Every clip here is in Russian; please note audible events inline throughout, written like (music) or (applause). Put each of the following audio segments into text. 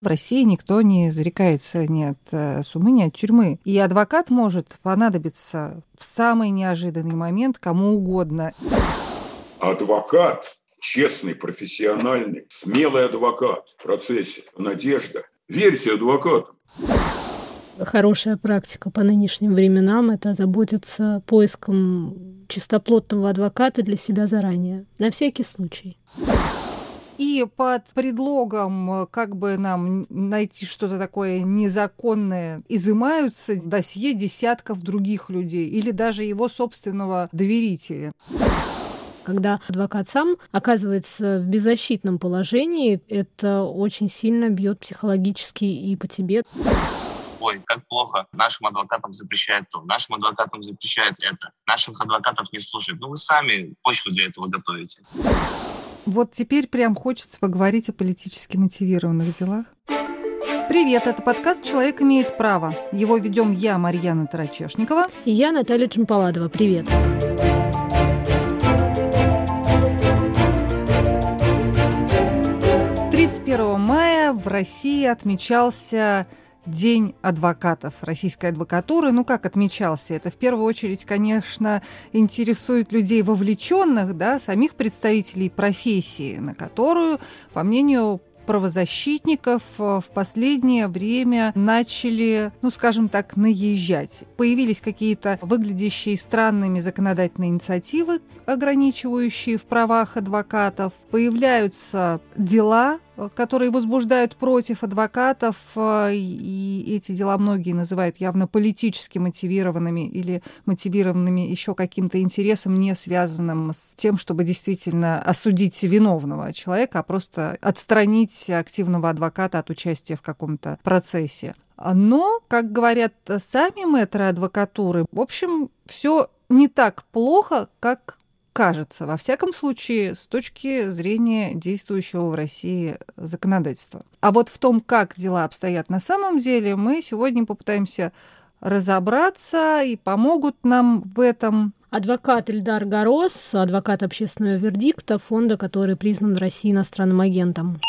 В России никто не зарекается ни от э, сумы, ни от тюрьмы. И адвокат может понадобиться в самый неожиданный момент кому угодно. Адвокат, честный, профессиональный, смелый адвокат в процессе. Надежда. Верьте адвокату. Хорошая практика по нынешним временам – это заботиться поиском чистоплотного адвоката для себя заранее, на всякий случай. И под предлогом, э, как бы нам найти что-то такое незаконное, изымаются досье десятков других людей или даже его собственного доверителя когда адвокат сам оказывается в беззащитном положении, это очень сильно бьет психологически и по тебе. Ой, как плохо, нашим адвокатам запрещают то, нашим адвокатам запрещают это, наших адвокатов не слушают. Ну, вы сами почву для этого готовите. Вот теперь прям хочется поговорить о политически мотивированных делах. Привет, это подкаст «Человек имеет право». Его ведем я, Марьяна Тарачешникова. И я, Наталья Джампаладова. Привет. Тридцать первого мая в России отмечался День адвокатов российской адвокатуры. Ну, как отмечался? Это в первую очередь, конечно, интересует людей вовлеченных, да, самих представителей профессии, на которую, по мнению правозащитников э, в последнее время начали, ну, скажем так, наезжать. Появились какие-то выглядящие странными законодательные инициативы, ограничивающие в правах адвокатов. Появляются дела которые возбуждают против адвокатов, э, и эти дела многие называют явно политически мотивированными или мотивированными еще каким-то интересом, не связанным с тем, чтобы действительно осудить виновного человека, а просто отстранить активного адвоката от участия в каком-то процессе. Но, как говорят сами мэтры адвокатуры, в общем, все не так плохо, как кажется, во всяком случае, с точки зрения действующего в России законодательства. А вот в том, как дела обстоят на самом деле, мы сегодня попытаемся разобраться и помогут нам в этом Адвокат Ильдар Горос, адвокат общественного вердикта, фонда, который признан в России иностранным агентом.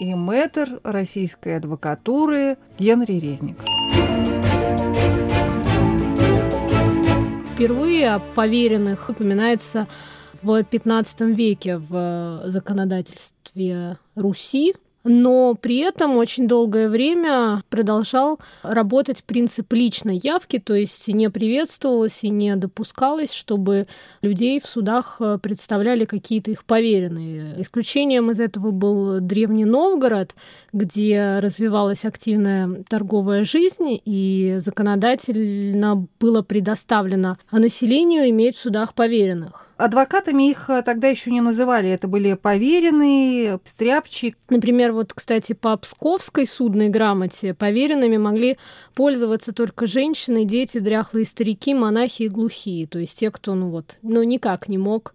И мэтр российской адвокатуры Генри Резник. Впервые о поверенных упоминается в XV веке в законодательстве Руси но при этом очень долгое время продолжал работать принцип личной явки, то есть не приветствовалось и не допускалось, чтобы людей в судах э, представляли какие-то их поверенные. Исключением из этого был Древний Новгород, где развивалась активная торговая жизнь, и законодательно было предоставлено населению иметь в судах поверенных. Адвокатами их э, тогда еще не называли. Это были поверенные, стряпчие. Например, вот, кстати, по Псковской судной грамоте поверенными могли пользоваться только женщины, дети, дряхлые старики, монахи и глухие. То есть те, кто, ну вот, ну никак не мог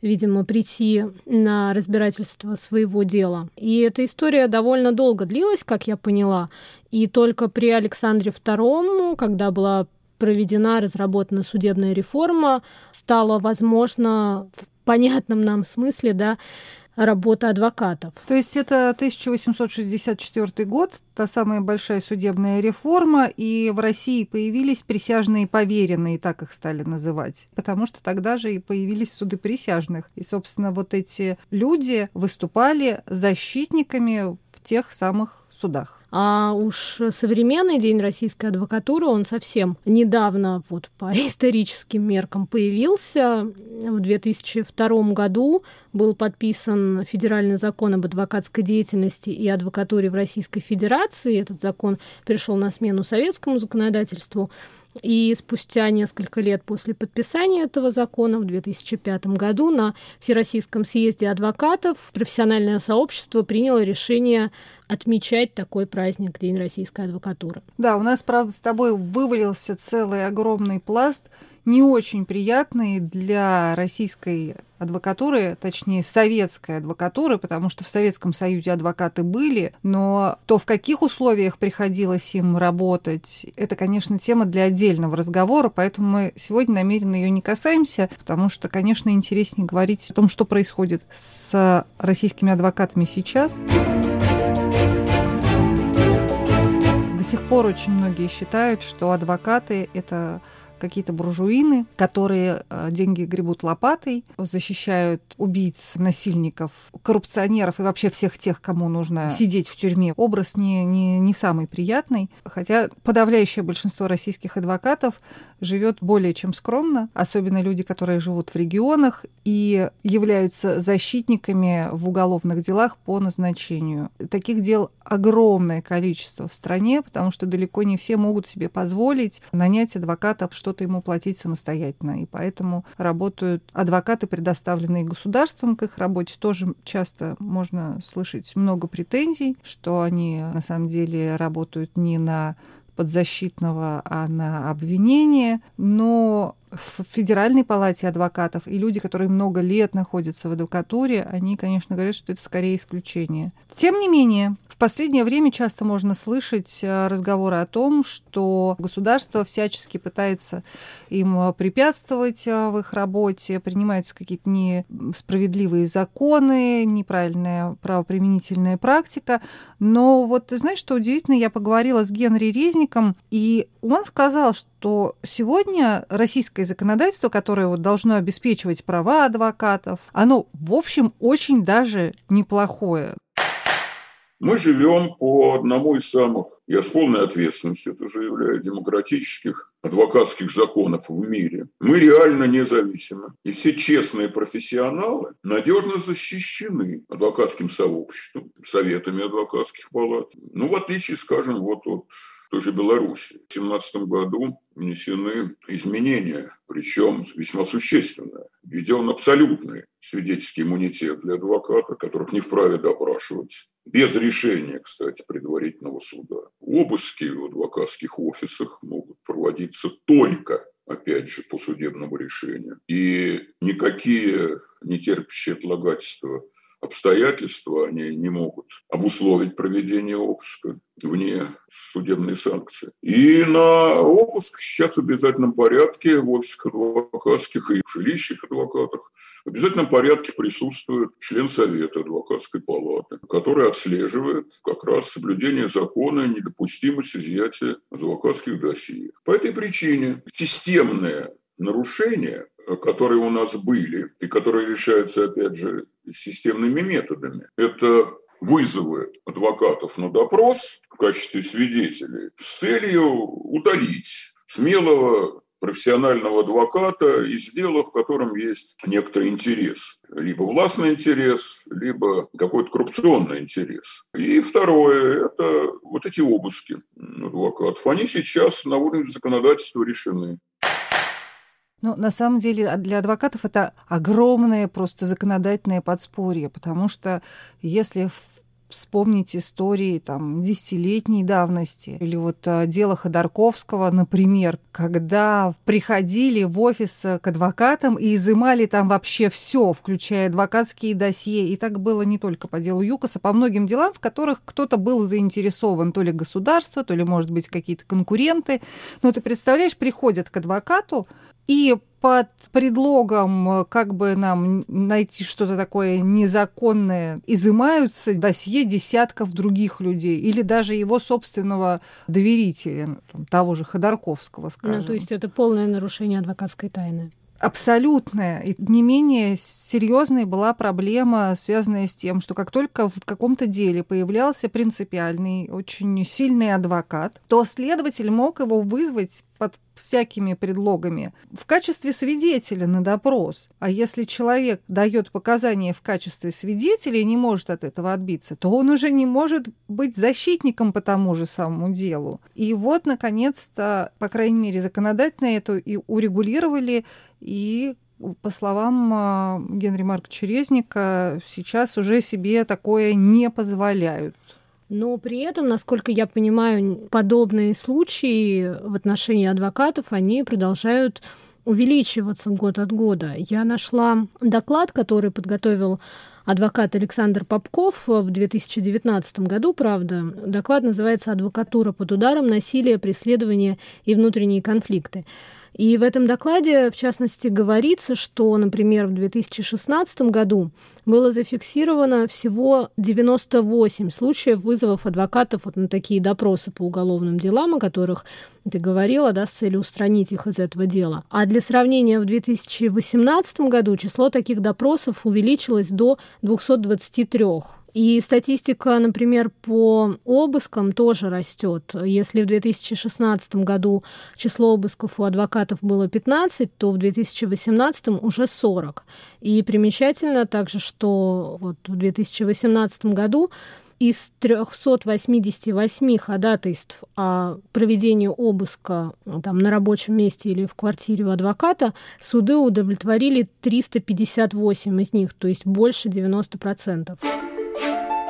видимо, прийти на разбирательство своего дела. И эта история довольно долго длилась, как я поняла. И только при Александре II, когда была проведена, разработана судебная реформа, стало возможно в понятном нам смысле, да, работа адвокатов. То есть это 1864 год, та самая большая судебная реформа, и в России появились присяжные поверенные, так их стали называть, потому что тогда же и появились суды присяжных. И, собственно, вот эти люди выступали защитниками в тех самых судах. А уж современный день российской адвокатуры, он совсем недавно вот по историческим меркам появился. В 2002 году был подписан федеральный закон об адвокатской деятельности и адвокатуре в Российской Федерации. Этот закон пришел на смену советскому законодательству. И спустя несколько лет после подписания этого закона в 2005 году на Всероссийском съезде адвокатов профессиональное сообщество приняло решение отмечать такой праздник День российской адвокатуры. Да, у нас, правда, с тобой вывалился целый огромный пласт не очень приятный для российской адвокатуры, точнее советской адвокатуры, потому что в Советском Союзе адвокаты были, но то, в каких условиях приходилось им работать, это, конечно, тема для отдельного разговора, поэтому мы сегодня намеренно ее не касаемся, потому что, конечно, интереснее говорить о том, что происходит с российскими адвокатами сейчас. Thank сих пор очень многие считают, что адвокаты – это какие-то буржуины, которые э, деньги гребут лопатой, защищают убийц, насильников, коррупционеров и вообще всех тех, кому нужно сидеть в тюрьме. Образ не, не, не самый приятный, хотя подавляющее большинство российских адвокатов живет более чем скромно, особенно люди, которые живут в регионах и являются защитниками в уголовных делах по назначению. Таких дел огромное количество в стране, потому что далеко не все могут себе позволить нанять адвоката, что что-то ему платить самостоятельно. И поэтому работают адвокаты, предоставленные государством к их работе. Тоже часто можно слышать много претензий, что они на самом деле работают не на подзащитного, а на обвинение. Но в Федеральной палате адвокатов и люди, которые много лет находятся в адвокатуре, они, конечно, говорят, что это скорее исключение. Тем не менее, в последнее время часто можно слышать э, разговоры о том, что государство всячески пытается им э, препятствовать э, в их работе, принимаются какие-то несправедливые законы, неправильная правоприменительная практика. Но вот ты знаешь, что удивительно, я поговорила с Генри Резником, и он сказал, что сегодня российское законодательство, которое вот должно обеспечивать права адвокатов, оно, в общем, очень даже неплохое. Мы живем по одному из самых, я с полной ответственностью это заявляю, демократических адвокатских законов в мире. Мы реально независимы. И все честные профессионалы надежно защищены адвокатским сообществом, советами адвокатских палат. Ну, в отличие, скажем, вот от той же Беларуси. В 2017 году внесены изменения, причем весьма существенные. Введен абсолютный свидетельский иммунитет для адвоката, которых не вправе допрашивать. Без решения, кстати, предварительного суда. Обыски в адвокатских офисах могут проводиться только опять же, по судебному решению. И никакие нетерпящие отлагательства обстоятельства, они не могут обусловить проведение обыска вне судебной санкции. И на обыск сейчас в обязательном порядке в офисах адвокатских и в жилищных адвокатах в обязательном порядке присутствует член Совета адвокатской палаты, который отслеживает как раз соблюдение закона и недопустимость изъятия адвокатских досье. По этой причине системное нарушение которые у нас были и которые решаются, опять же, системными методами. Это вызовы адвокатов на допрос в качестве свидетелей с целью удалить смелого профессионального адвоката из дела, в котором есть некоторый интерес. Либо властный интерес, либо какой-то коррупционный интерес. И второе – это вот эти обыски адвокатов. Они сейчас на уровне законодательства решены. Ну, на самом деле, а для адвокатов это огромное просто законодательное подспорье, потому что если вспомнить истории там десятилетней давности или вот а, дело Ходорковского, например, когда приходили в офис к адвокатам и изымали там вообще все, включая адвокатские досье. И так было не только по делу ЮКОСа, по многим делам, в которых кто-то был заинтересован, то ли государство, то ли, может быть, какие-то конкуренты. Но ты представляешь, приходят к адвокату, и под предлогом, э, как бы нам найти что-то такое незаконное, изымаются досье десятков других людей или даже его собственного доверителя, там, того же Ходорковского, скажем. Ну, то есть это полное нарушение адвокатской тайны абсолютная. И не менее серьезной была проблема, связанная с тем, что как только в каком-то деле появлялся принципиальный, очень сильный адвокат, то следователь мог его вызвать под всякими предлогами в качестве свидетеля на допрос. А если человек дает показания в качестве свидетеля и не может от этого отбиться, то он уже не может быть защитником по тому же самому делу. И вот, наконец-то, по крайней мере, законодательно это и урегулировали, и по словам а, Генри Марковича Резника, сейчас уже себе такое не позволяют. Но при этом, насколько я понимаю, подобные случаи в отношении адвокатов, они продолжают увеличиваться год от года. Я нашла доклад, который подготовил адвокат Александр Попков в 2019 году, правда. Доклад называется «Адвокатура под ударом, насилие, преследование и внутренние конфликты». И в этом докладе, в частности, говорится, что, например, в 2016 году было зафиксировано всего 98 случаев вызовов адвокатов вот на такие допросы по уголовным делам, о которых ты говорила, да, с целью устранить их из этого дела. А для сравнения, в 2018 году число таких допросов увеличилось до 223. И статистика, например, по обыскам тоже растет. Если в 2016 году число обысков у адвокатов было 15, то в 2018 уже 40. И примечательно также, что вот в 2018 году из 388 ходатайств о проведении обыска там, на рабочем месте или в квартире у адвоката суды удовлетворили 358 из них, то есть больше 90%.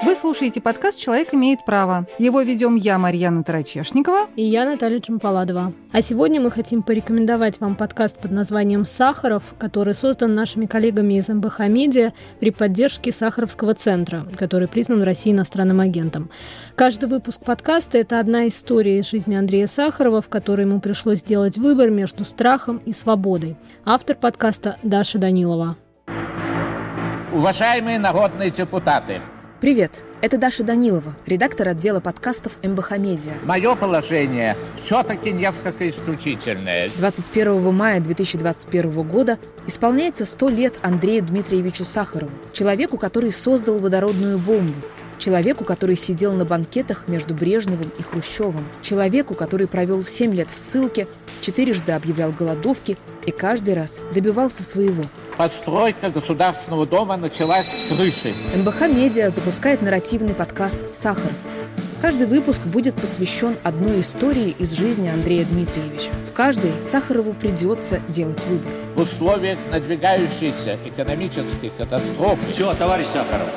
Вы слушаете подкаст «Человек имеет право». Его ведем я, Марьяна Тарачешникова. И я, Наталья Чемпаладова. А сегодня мы хотим порекомендовать вам подкаст под названием «Сахаров», который создан нашими коллегами из МБХ Медиа при поддержке Сахаровского центра, который признан в России иностранным агентом. Каждый выпуск подкаста – это одна история из жизни Андрея Сахарова, в которой ему пришлось сделать выбор между страхом и свободой. Автор подкаста – Даша Данилова. Уважаемые народные депутаты, Привет, это Даша Данилова, редактор отдела подкастов МБХ Медиа. Мое положение все-таки несколько исключительное. 21 мая 2021 года исполняется 100 лет Андрею Дмитриевичу Сахарову, человеку, который создал водородную бомбу, Человеку, который сидел на банкетах между Брежневым и Хрущевым. Человеку, который провел 7 лет в ссылке, четырежды объявлял голодовки и каждый раз добивался своего. Постройка Государственного дома началась с крыши. МБХ Медиа запускает нарративный подкаст «Сахаров». Каждый выпуск будет посвящен одной истории из жизни Андрея Дмитриевича. В каждой Сахарову придется делать выбор. В условиях надвигающейся экономической катастрофы... Все, товарищ Сахаров,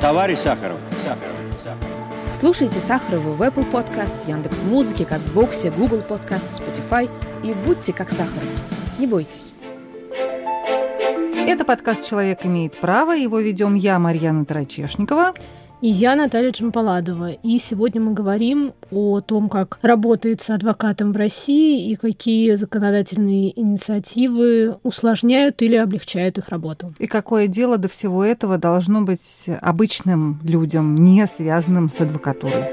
Товарищ Сахаров. Сахаров. Слушайте Сахарову в Apple Podcasts, Яндекс Музыке, Кастбоксе, Google Podcasts, Spotify и будьте как Сахаров. Не бойтесь. Это подкаст «Человек имеет право». Его ведем я, Марьяна Тарачешникова. И я Наталья Чемпаладова. И сегодня мы говорим о том, как работает с адвокатом в России и какие законодательные инициативы усложняют или облегчают их работу. И какое дело до всего этого должно быть обычным людям, не связанным с адвокатурой.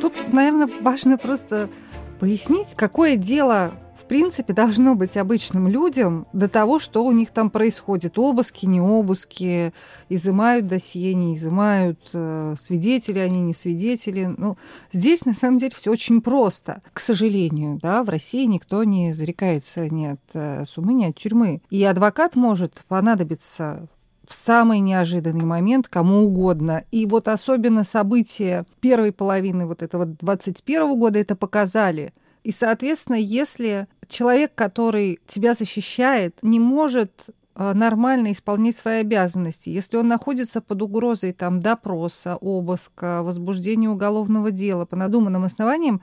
Тут, наверное, важно просто пояснить, какое дело принципе, должно быть обычным людям до того, что у них там происходит. Обыски, не обыски, изымают досье, не изымают, э, свидетели они, не свидетели. Ну, здесь, на самом деле, все очень просто. К сожалению, да, в России никто не зарекается ни от э, сумы, ни от тюрьмы. И адвокат может понадобиться в самый неожиданный момент кому угодно. И вот особенно события первой половины вот этого 21 года это показали. И, соответственно, если человек, который тебя защищает, не может э, нормально исполнять свои обязанности. Если он находится под угрозой там, допроса, обыска, возбуждения уголовного дела по надуманным основаниям,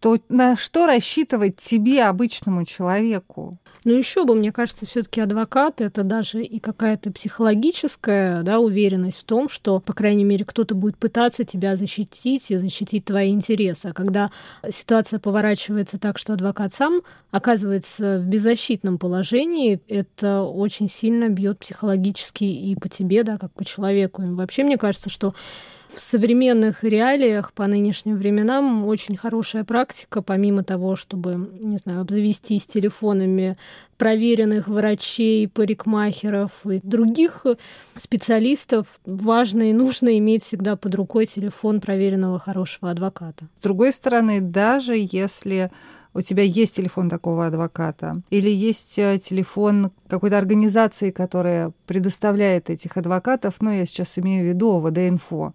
то на что рассчитывать тебе, обычному человеку? Ну, еще бы, мне кажется, все-таки адвокат это даже и какая-то психологическая да, уверенность в том, что, по крайней мере, кто-то будет пытаться тебя защитить и защитить твои интересы. А когда ситуация поворачивается так, что адвокат сам оказывается в беззащитном положении, это очень сильно бьет психологически и по тебе, да, как по человеку. И вообще, мне кажется, что в современных реалиях по нынешним временам очень хорошая практика, помимо того, чтобы, не знаю, обзавестись телефонами проверенных врачей, парикмахеров и других специалистов, важно и нужно иметь всегда под рукой телефон проверенного хорошего адвоката. С другой стороны, даже если у тебя есть телефон такого адвоката, или есть э, телефон какой-то организации, которая предоставляет этих адвокатов, ну, я сейчас имею в виду ОВД-инфо,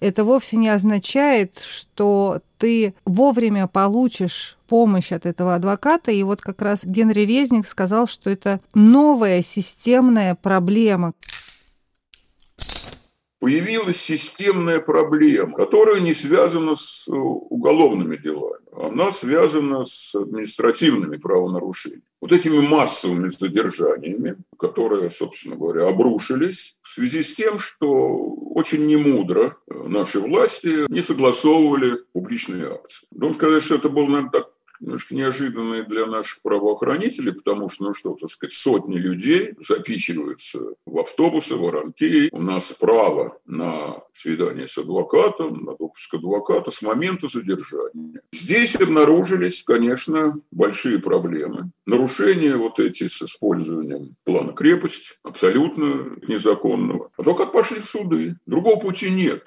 это вовсе не означает, что ты вовремя получишь помощь от этого адвоката. И вот как раз Генри Резник сказал, что это новая системная проблема появилась системная проблема, которая не связана с э, уголовными делами. Она связана с административными правонарушениями. Вот этими массовыми задержаниями, которые, собственно говоря, обрушились в связи с тем, что очень немудро э, наши власти не согласовывали публичные акции. Должен сказать, что это было, наверное, так немножко неожиданные для наших правоохранителей, потому что, ну что, так сказать, сотни людей запихиваются в автобусы, воронки. У нас право на свидание с адвокатом, на допуск адвоката с момента задержания. Здесь обнаружились, конечно, большие проблемы. Нарушения вот эти с использованием плана крепость абсолютно незаконного. Адвокат пошли в суды. Другого пути нет.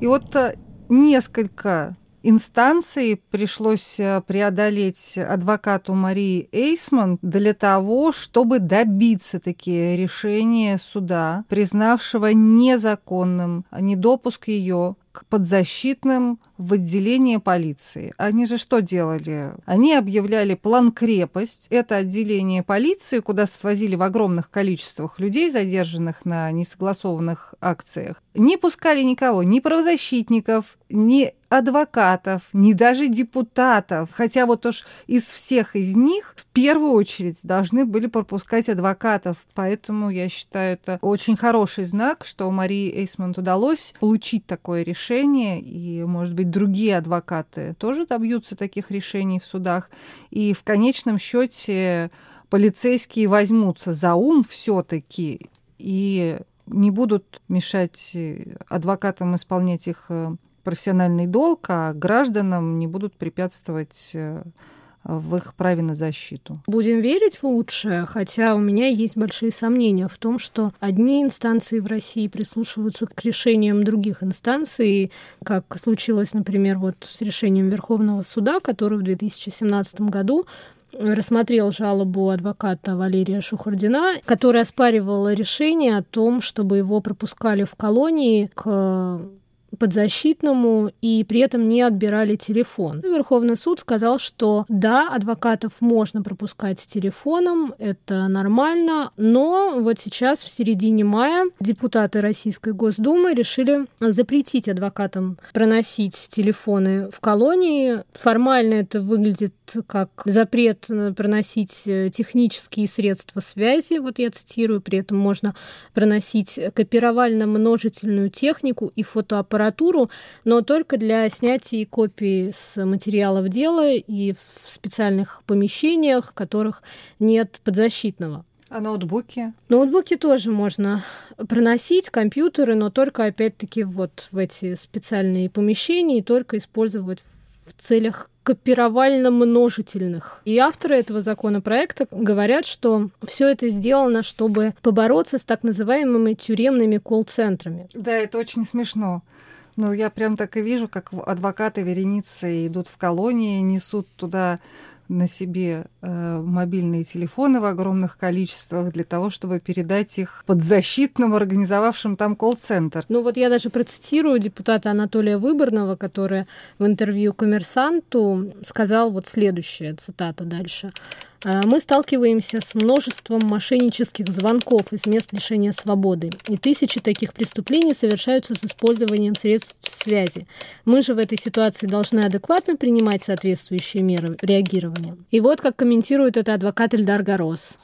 И вот э, несколько инстанций пришлось э, преодолеть адвокату Марии Эйсман для того, чтобы добиться такие решения суда, признавшего незаконным недопуск ее к подзащитным в отделение полиции. Они же что делали? Они объявляли план крепость. Это отделение полиции, куда свозили в огромных количествах людей, задержанных на несогласованных акциях. Не пускали никого, ни правозащитников, ни адвокатов, ни даже депутатов. Хотя вот уж из всех из них в первую очередь должны были пропускать адвокатов. Поэтому я считаю это очень хороший знак, что Марии Эйсмонт удалось получить такое решение. И, может быть, другие адвокаты тоже добьются таких решений в судах. И в конечном счете полицейские возьмутся за ум все-таки и не будут мешать адвокатам исполнять их э, профессиональный долг, а гражданам не будут препятствовать э, в их праве на защиту. Будем верить в лучшее, хотя у меня есть большие сомнения в том, что одни инстанции в России прислушиваются к решениям других инстанций, как случилось, например, вот с решением Верховного суда, который в 2017 году рассмотрел жалобу адвоката Валерия Шухардина, который оспаривал решение о том, чтобы его пропускали в колонии к подзащитному и при этом не отбирали телефон. Верховный суд сказал, что да, адвокатов можно пропускать с телефоном, это нормально, но вот сейчас в середине мая депутаты Российской Госдумы решили запретить адвокатам проносить телефоны в колонии. Формально это выглядит как запрет проносить технические средства связи, вот я цитирую, при этом можно проносить копировально-множительную технику и фотоаппарат аппаратуру, но только для снятия копий с материалов дела и в специальных помещениях, в которых нет подзащитного. А ноутбуки? Ноутбуки тоже можно проносить, компьютеры, но только, опять-таки, вот в эти специальные помещения и только использовать в целях копировально-множительных. И авторы этого законопроекта говорят, что все это сделано, чтобы побороться с так называемыми тюремными колл-центрами. Да, это очень смешно. Ну, я прям так и вижу, как адвокаты вереницы идут в колонии, несут туда на себе э, мобильные телефоны в огромных количествах для того, чтобы передать их подзащитным, организовавшим там колл-центр. Ну вот я даже процитирую депутата Анатолия Выборного, который в интервью «Коммерсанту» сказал вот следующее, цитата дальше. А, мы сталкиваемся с множеством мошеннических звонков из мест лишения свободы, и тысячи таких преступлений совершаются с использованием средств связи. Мы же в этой ситуации должны адекватно принимать соответствующие меры реагирования. И вот как комментирует это адвокат Эльдар Горос.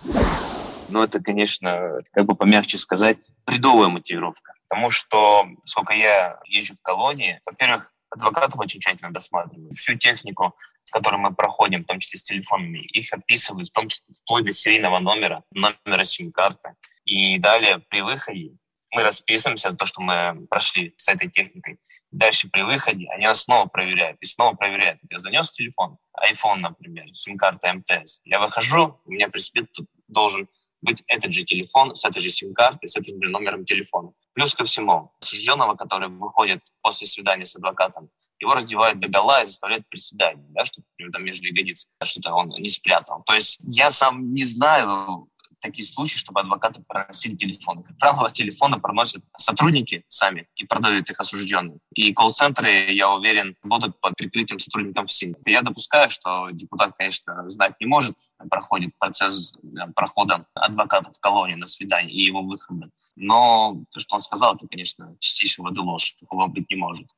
Ну, это, конечно, как бы помягче сказать, бредовая мотивировка. Потому что, сколько я езжу в колонии, во-первых, адвокатов очень тщательно досматривают. Всю технику, с которой мы проходим, в том числе с телефонами, их описывают, в том числе вплоть до серийного номера, номера сим-карты. И далее при выходе мы расписываемся за то, что мы прошли с этой техникой. Дальше при выходе они нас снова проверяют и снова проверяют. Я занес телефон, iPhone, например, сим-карта МТС. Я выхожу, у меня себе должен быть этот же телефон с этой же сим-картой, с этим же номером телефона. Плюс ко всему, осужденного, который выходит после свидания с адвокатом, его раздевают до гола и заставляют приседать, да, чтобы там между ягодиц что-то он не спрятал. То есть я сам не знаю, такие случаи, чтобы адвокаты проносили телефоны. Как правило, телефоны проносят сотрудники сами и продают их осужденным. И колл-центры, я уверен, будут под прикрытием сотрудников ФСИН. Я допускаю, что депутат, конечно, знать не может, проходит процесс э, прохода адвоката в колонию на свидание и его выхода. Но то, что он сказал, это, конечно, воды ложь. Такого быть не может.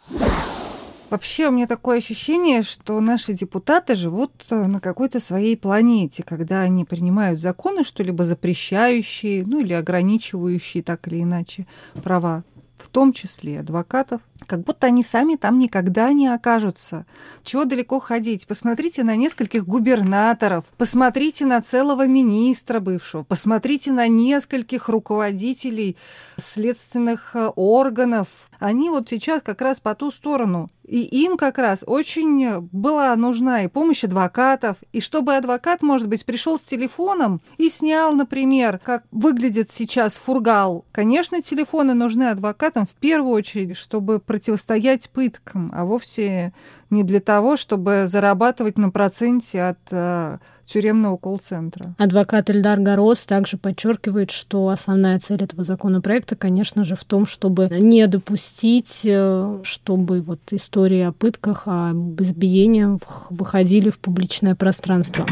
Вообще у меня такое ощущение, что наши депутаты живут э, на какой-то своей планете, когда они принимают законы, что-либо запрещающие, ну или ограничивающие так или иначе права в том числе адвокатов, как будто они сами там никогда не окажутся. Чего далеко ходить? Посмотрите на нескольких губернаторов, посмотрите на целого министра бывшего, посмотрите на нескольких руководителей следственных э, органов. Они вот сейчас как раз по ту сторону. И им как раз очень была нужна и помощь адвокатов, и чтобы адвокат, может быть, пришел с телефоном и снял, например, как выглядит сейчас фургал. Конечно, телефоны нужны адвокатам в первую очередь, чтобы противостоять пыткам, а вовсе не для того, чтобы зарабатывать на проценте от э, тюремного колл-центра. Адвокат Эльдар Горос также подчеркивает, что основная цель этого законопроекта, конечно же, в том, чтобы не допустить, э, чтобы вот истории о пытках, об избиениях выходили в публичное пространство.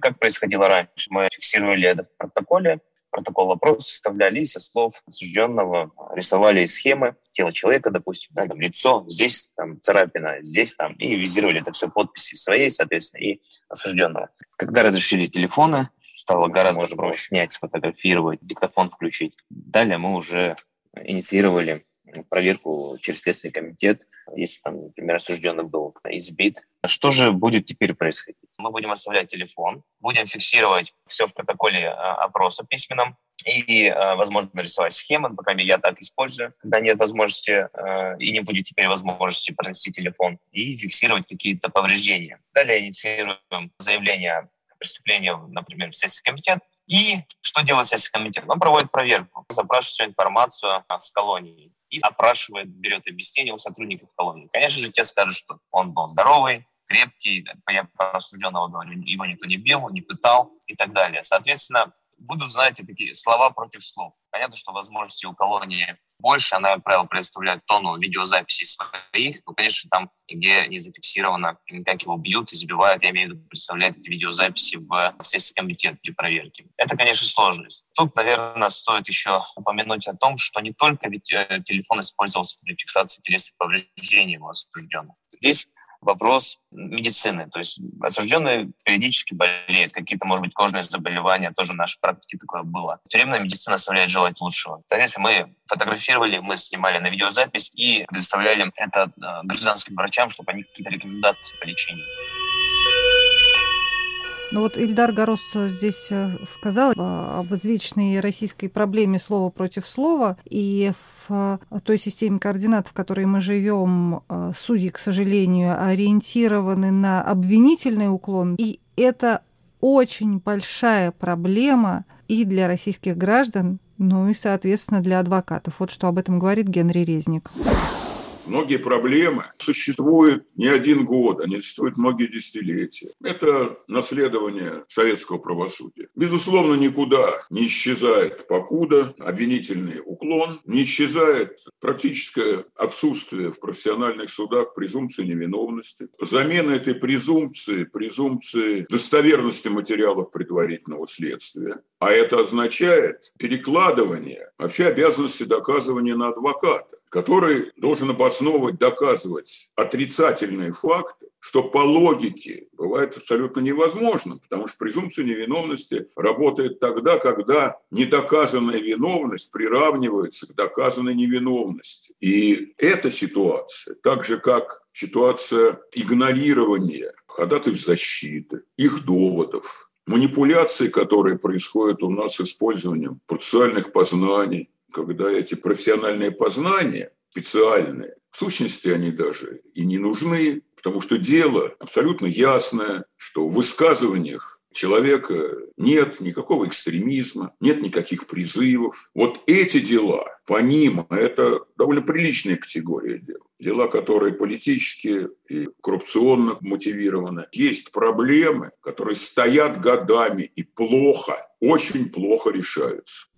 Как происходило раньше? Мы фиксировали это в протоколе, протокол вопроса составляли со слов осужденного, рисовали схемы тела человека, допустим, да, там лицо, здесь там царапина, здесь там, и визировали это все подписи своей, соответственно, и осужденного. Когда разрешили телефоны, стало гораздо можно проще снять, сфотографировать, диктофон включить. Далее мы уже инициировали проверку через Следственный комитет, если там, например, осужденный был избит. Что же будет теперь происходить? Мы будем оставлять телефон, будем фиксировать все в протоколе э, опроса письменном, и, э, возможно, нарисовать схемы, пока я так использую, когда нет возможности э, и не будет теперь возможности пронести телефон, и фиксировать какие-то повреждения. Далее инициируем заявление о преступлении, например, в Следственный комитет, и что делает Следственный комитет? Он проводит проверку, запрашивает всю информацию с колонией и опрашивает, берет объяснение у сотрудников колонии. Конечно же, те скажут, что он был здоровый, крепкий, я про осужденного говорю, его никто не бил, не пытал и так далее. Соответственно, будут, знаете, такие слова против слов. Понятно, что возможности у колонии больше, она, как правило, предоставляет тонну видеозаписей своих, но, конечно, там где не зафиксировано, как его бьют, избивают, я имею в виду, представляет эти видеозаписи в Следственный комитет при проверке. Это, конечно, сложность. Тут, наверное, стоит еще упомянуть о том, что не только ведь э, телефон использовался для фиксации телесных повреждений его осужденных. Здесь вопрос медицины. То есть осужденные периодически болеют, какие-то, может быть, кожные заболевания, тоже в нашей практике такое было. Тюремная медицина оставляет желать лучшего. Соответственно, мы фотографировали, мы снимали на видеозапись и предоставляли это э, гражданским врачам, чтобы они какие-то рекомендации по лечению. Ну вот Ильдар Горос здесь э, сказал об извечной российской проблеме слова против слова, и в э, той системе координат, в которой мы живем, э, судьи, к сожалению, ориентированы на обвинительный уклон, и это очень большая проблема и для российских граждан, ну и, соответственно, для адвокатов. Вот что об этом говорит Генри Резник. Многие проблемы существуют не один год, они существуют многие десятилетия. Это наследование советского правосудия. Безусловно, никуда не исчезает покуда, обвинительный уклон, не исчезает практическое отсутствие в профессиональных судах презумпции невиновности. Замена этой презумпции, презумпции достоверности материалов предварительного следствия. А это означает перекладывание вообще обязанности доказывания на адвоката который должен обосновывать, доказывать отрицательные факты, что по логике бывает абсолютно невозможно, потому что презумпция невиновности работает тогда, когда недоказанная виновность приравнивается к доказанной невиновности. И эта ситуация, так же как ситуация игнорирования ходатайств защиты, их доводов, манипуляции, которые происходят у нас с использованием процессуальных познаний, когда эти профессиональные познания специальные, в сущности они даже и не нужны, потому что дело абсолютно ясное, что в высказываниях человека нет никакого экстремизма, нет никаких призывов. Вот эти дела, по ним, это довольно приличная категория дел. Дела, которые политически и коррупционно мотивированы. Есть проблемы, которые стоят годами и плохо, очень плохо решаются.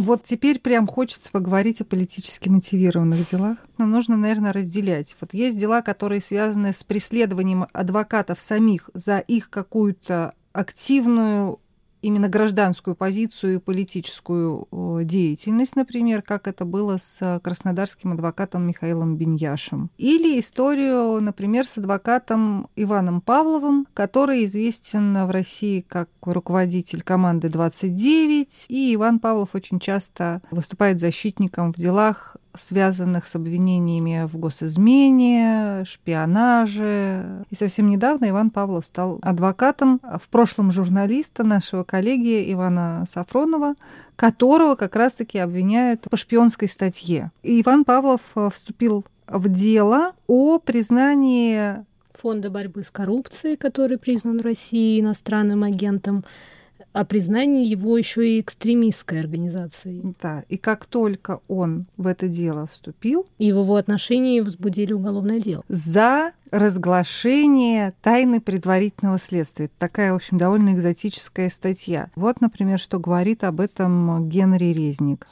Вот теперь прям хочется поговорить о политически мотивированных делах. Но нужно, наверное, разделять. Вот есть дела, которые связаны с преследованием адвокатов самих за их какую-то активную именно гражданскую позицию и политическую деятельность, например, как это было с краснодарским адвокатом Михаилом Беньяшем. Или историю, например, с адвокатом Иваном Павловым, который известен в России как руководитель команды 29, и Иван Павлов очень часто выступает защитником в делах связанных с обвинениями в госизмене, шпионаже. И совсем недавно Иван Павлов стал адвокатом, в прошлом журналиста нашего коллеги Ивана Сафронова, которого как раз-таки обвиняют по шпионской статье. И Иван Павлов э, вступил в дело о признании Фонда борьбы с коррупцией, который признан в России иностранным агентом, о признании его еще и экстремистской организацией. Да, и как только он в это дело вступил... И в его отношении возбудили уголовное дело. За разглашение тайны предварительного следствия. Такая, в общем, довольно экзотическая статья. Вот, например, что говорит об этом Генри Резник.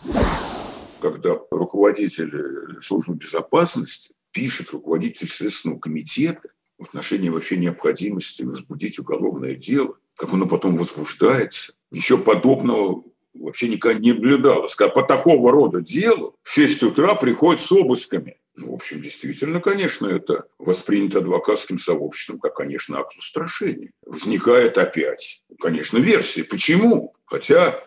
Когда руководитель службы безопасности пишет руководитель Следственного комитета в отношении вообще необходимости возбудить уголовное дело, как оно потом возбуждается. Ничего подобного вообще никогда не наблюдалось. Когда по такого рода делу в 6 утра приходят с обысками. Ну, в общем, действительно, конечно, это воспринято адвокатским сообществом как, конечно, акт устрашения. Возникает опять, конечно, версия. Почему? Хотя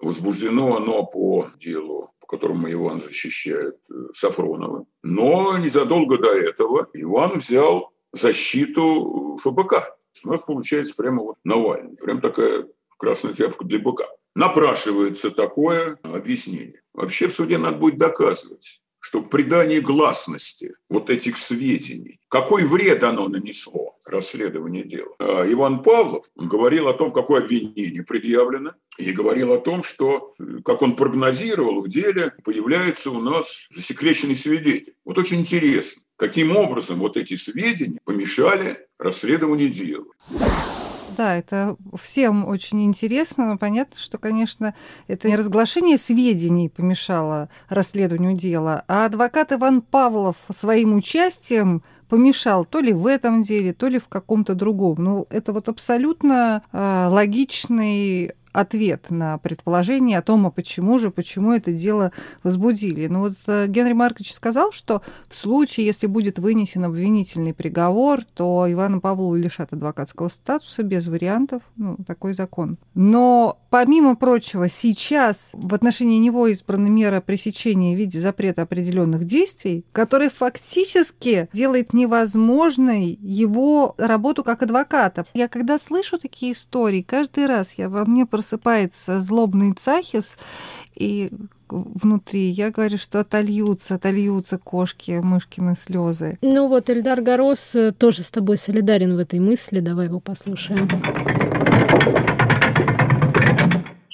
возбуждено оно по делу, по которому Иван защищает э, Сафронова. Но незадолго до этого Иван взял защиту ФБК. У нас получается прямо вот Навальный, прям такая красная тряпка для быка. Напрашивается такое объяснение. Вообще в суде надо будет доказывать, что придание гласности вот этих сведений, какой вред оно нанесло расследованию дела. А Иван Павлов говорил о том, какое обвинение предъявлено, и говорил о том, что, как он прогнозировал, в деле появляется у нас засекреченный свидетель. Вот очень интересно, каким образом вот эти сведения помешали расследованию дела. Да, это всем очень интересно, но понятно, что, конечно, это не разглашение сведений помешало расследованию дела, а адвокат Иван Павлов своим участием помешал то ли в этом деле, то ли в каком-то другом. Ну, это вот абсолютно э, логичный ответ на предположение о том, а почему же, почему это дело возбудили. Ну вот э, Генри Маркович сказал, что в случае, если будет вынесен обвинительный приговор, то Ивана Павлова лишат адвокатского статуса без вариантов, ну, такой закон. Но, помимо прочего, сейчас в отношении него избрана мера пресечения в виде запрета определенных действий, который фактически делает невозможной его работу как адвоката. Я когда слышу такие истории, каждый раз я во мне просто просыпается злобный цахис, и внутри. Я говорю, что отольются, отольются кошки, мышкины слезы. Ну вот Эльдар Горос э, тоже с тобой солидарен в этой мысли. Давай его послушаем.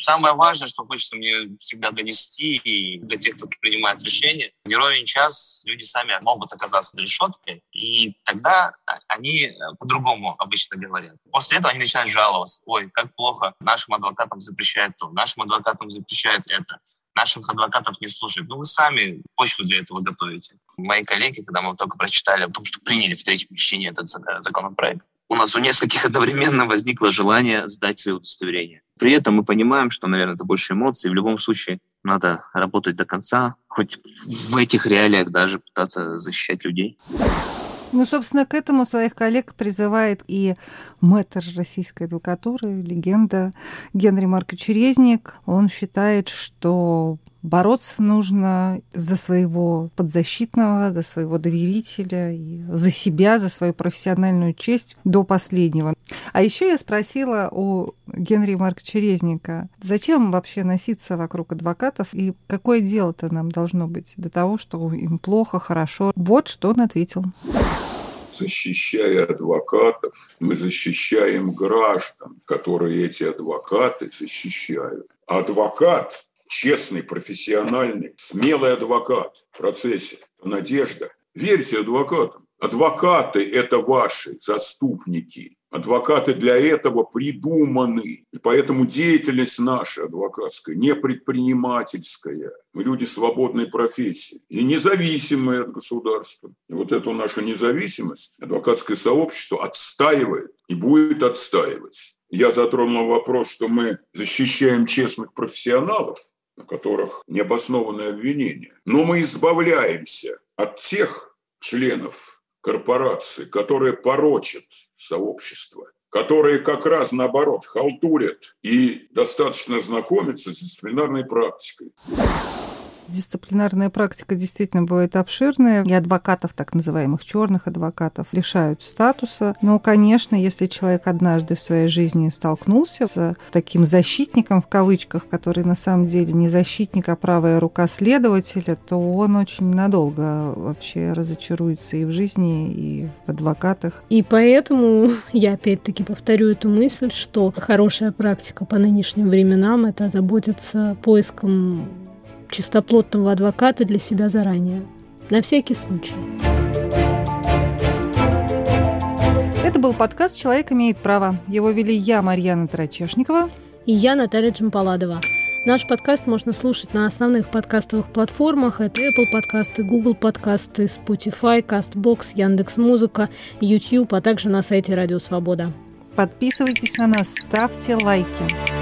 Самое важное, что хочется мне всегда донести и для тех, кто принимает решения, не ровен час люди сами могут оказаться на решетке, и тогда они э, по-другому обычно говорят. После этого они начинают жаловаться. Ой, как плохо, нашим адвокатам запрещают то, нашим адвокатам запрещают это наших адвокатов не слушают. Ну, вы сами почву для этого готовите. Мои коллеги, когда мы только прочитали о том, что приняли в третьем чтении этот законопроект, у нас у нескольких одновременно возникло желание сдать свои удостоверения. При этом мы понимаем, что, наверное, это больше эмоций. В любом случае надо работать до конца, хоть в этих реалиях даже пытаться защищать людей. Ну, собственно, к этому своих коллег призывает и мэтр российской адвокатуры, легенда Генри Маркович Резник. Он считает, что бороться нужно за своего подзащитного, за своего доверителя, и за себя, за свою профессиональную честь до последнего. А еще я спросила у Генри Марковича Резника, зачем вообще носиться вокруг адвокатов и какое дело-то нам должно быть до того, что им плохо, хорошо. Вот что он ответил защищая адвокатов, мы защищаем граждан, которые эти адвокаты защищают. Адвокат честный, профессиональный, смелый адвокат в процессе. Надежда. Верьте адвокатам. Адвокаты – это ваши заступники. Адвокаты для этого придуманы. И поэтому деятельность наша адвокатская не предпринимательская. Мы люди свободной профессии и независимые от государства. И вот эту нашу независимость адвокатское сообщество отстаивает и будет отстаивать. я затронул вопрос, что мы защищаем честных профессионалов, на которых необоснованное обвинение. Но мы избавляемся от тех членов корпорации, которые порочат сообщество, которые как раз наоборот халтурят и достаточно знакомятся с дисциплинарной практикой. Дисциплинарная практика действительно бывает обширная, и адвокатов, так называемых черных адвокатов, лишают статуса. Но, конечно, если человек однажды в своей жизни столкнулся с таким защитником, в кавычках, который на самом деле не защитник, а правая рука следователя, то он очень надолго вообще разочаруется и в жизни, и в адвокатах. И поэтому (laughs) я опять-таки повторю эту мысль, что хорошая практика по нынешним временам – это заботиться поиском чистоплотного адвоката для себя заранее. На всякий случай. Это был подкаст «Человек имеет право». Его вели я, Марьяна Тарачешникова. И я, Наталья Джампаладова. Наш подкаст можно слушать на основных подкастовых платформах. Это Apple подкасты, Google подкасты, Spotify, CastBox, Яндекс.Музыка, YouTube, а также на сайте Радио Свобода. Подписывайтесь на нас, ставьте лайки.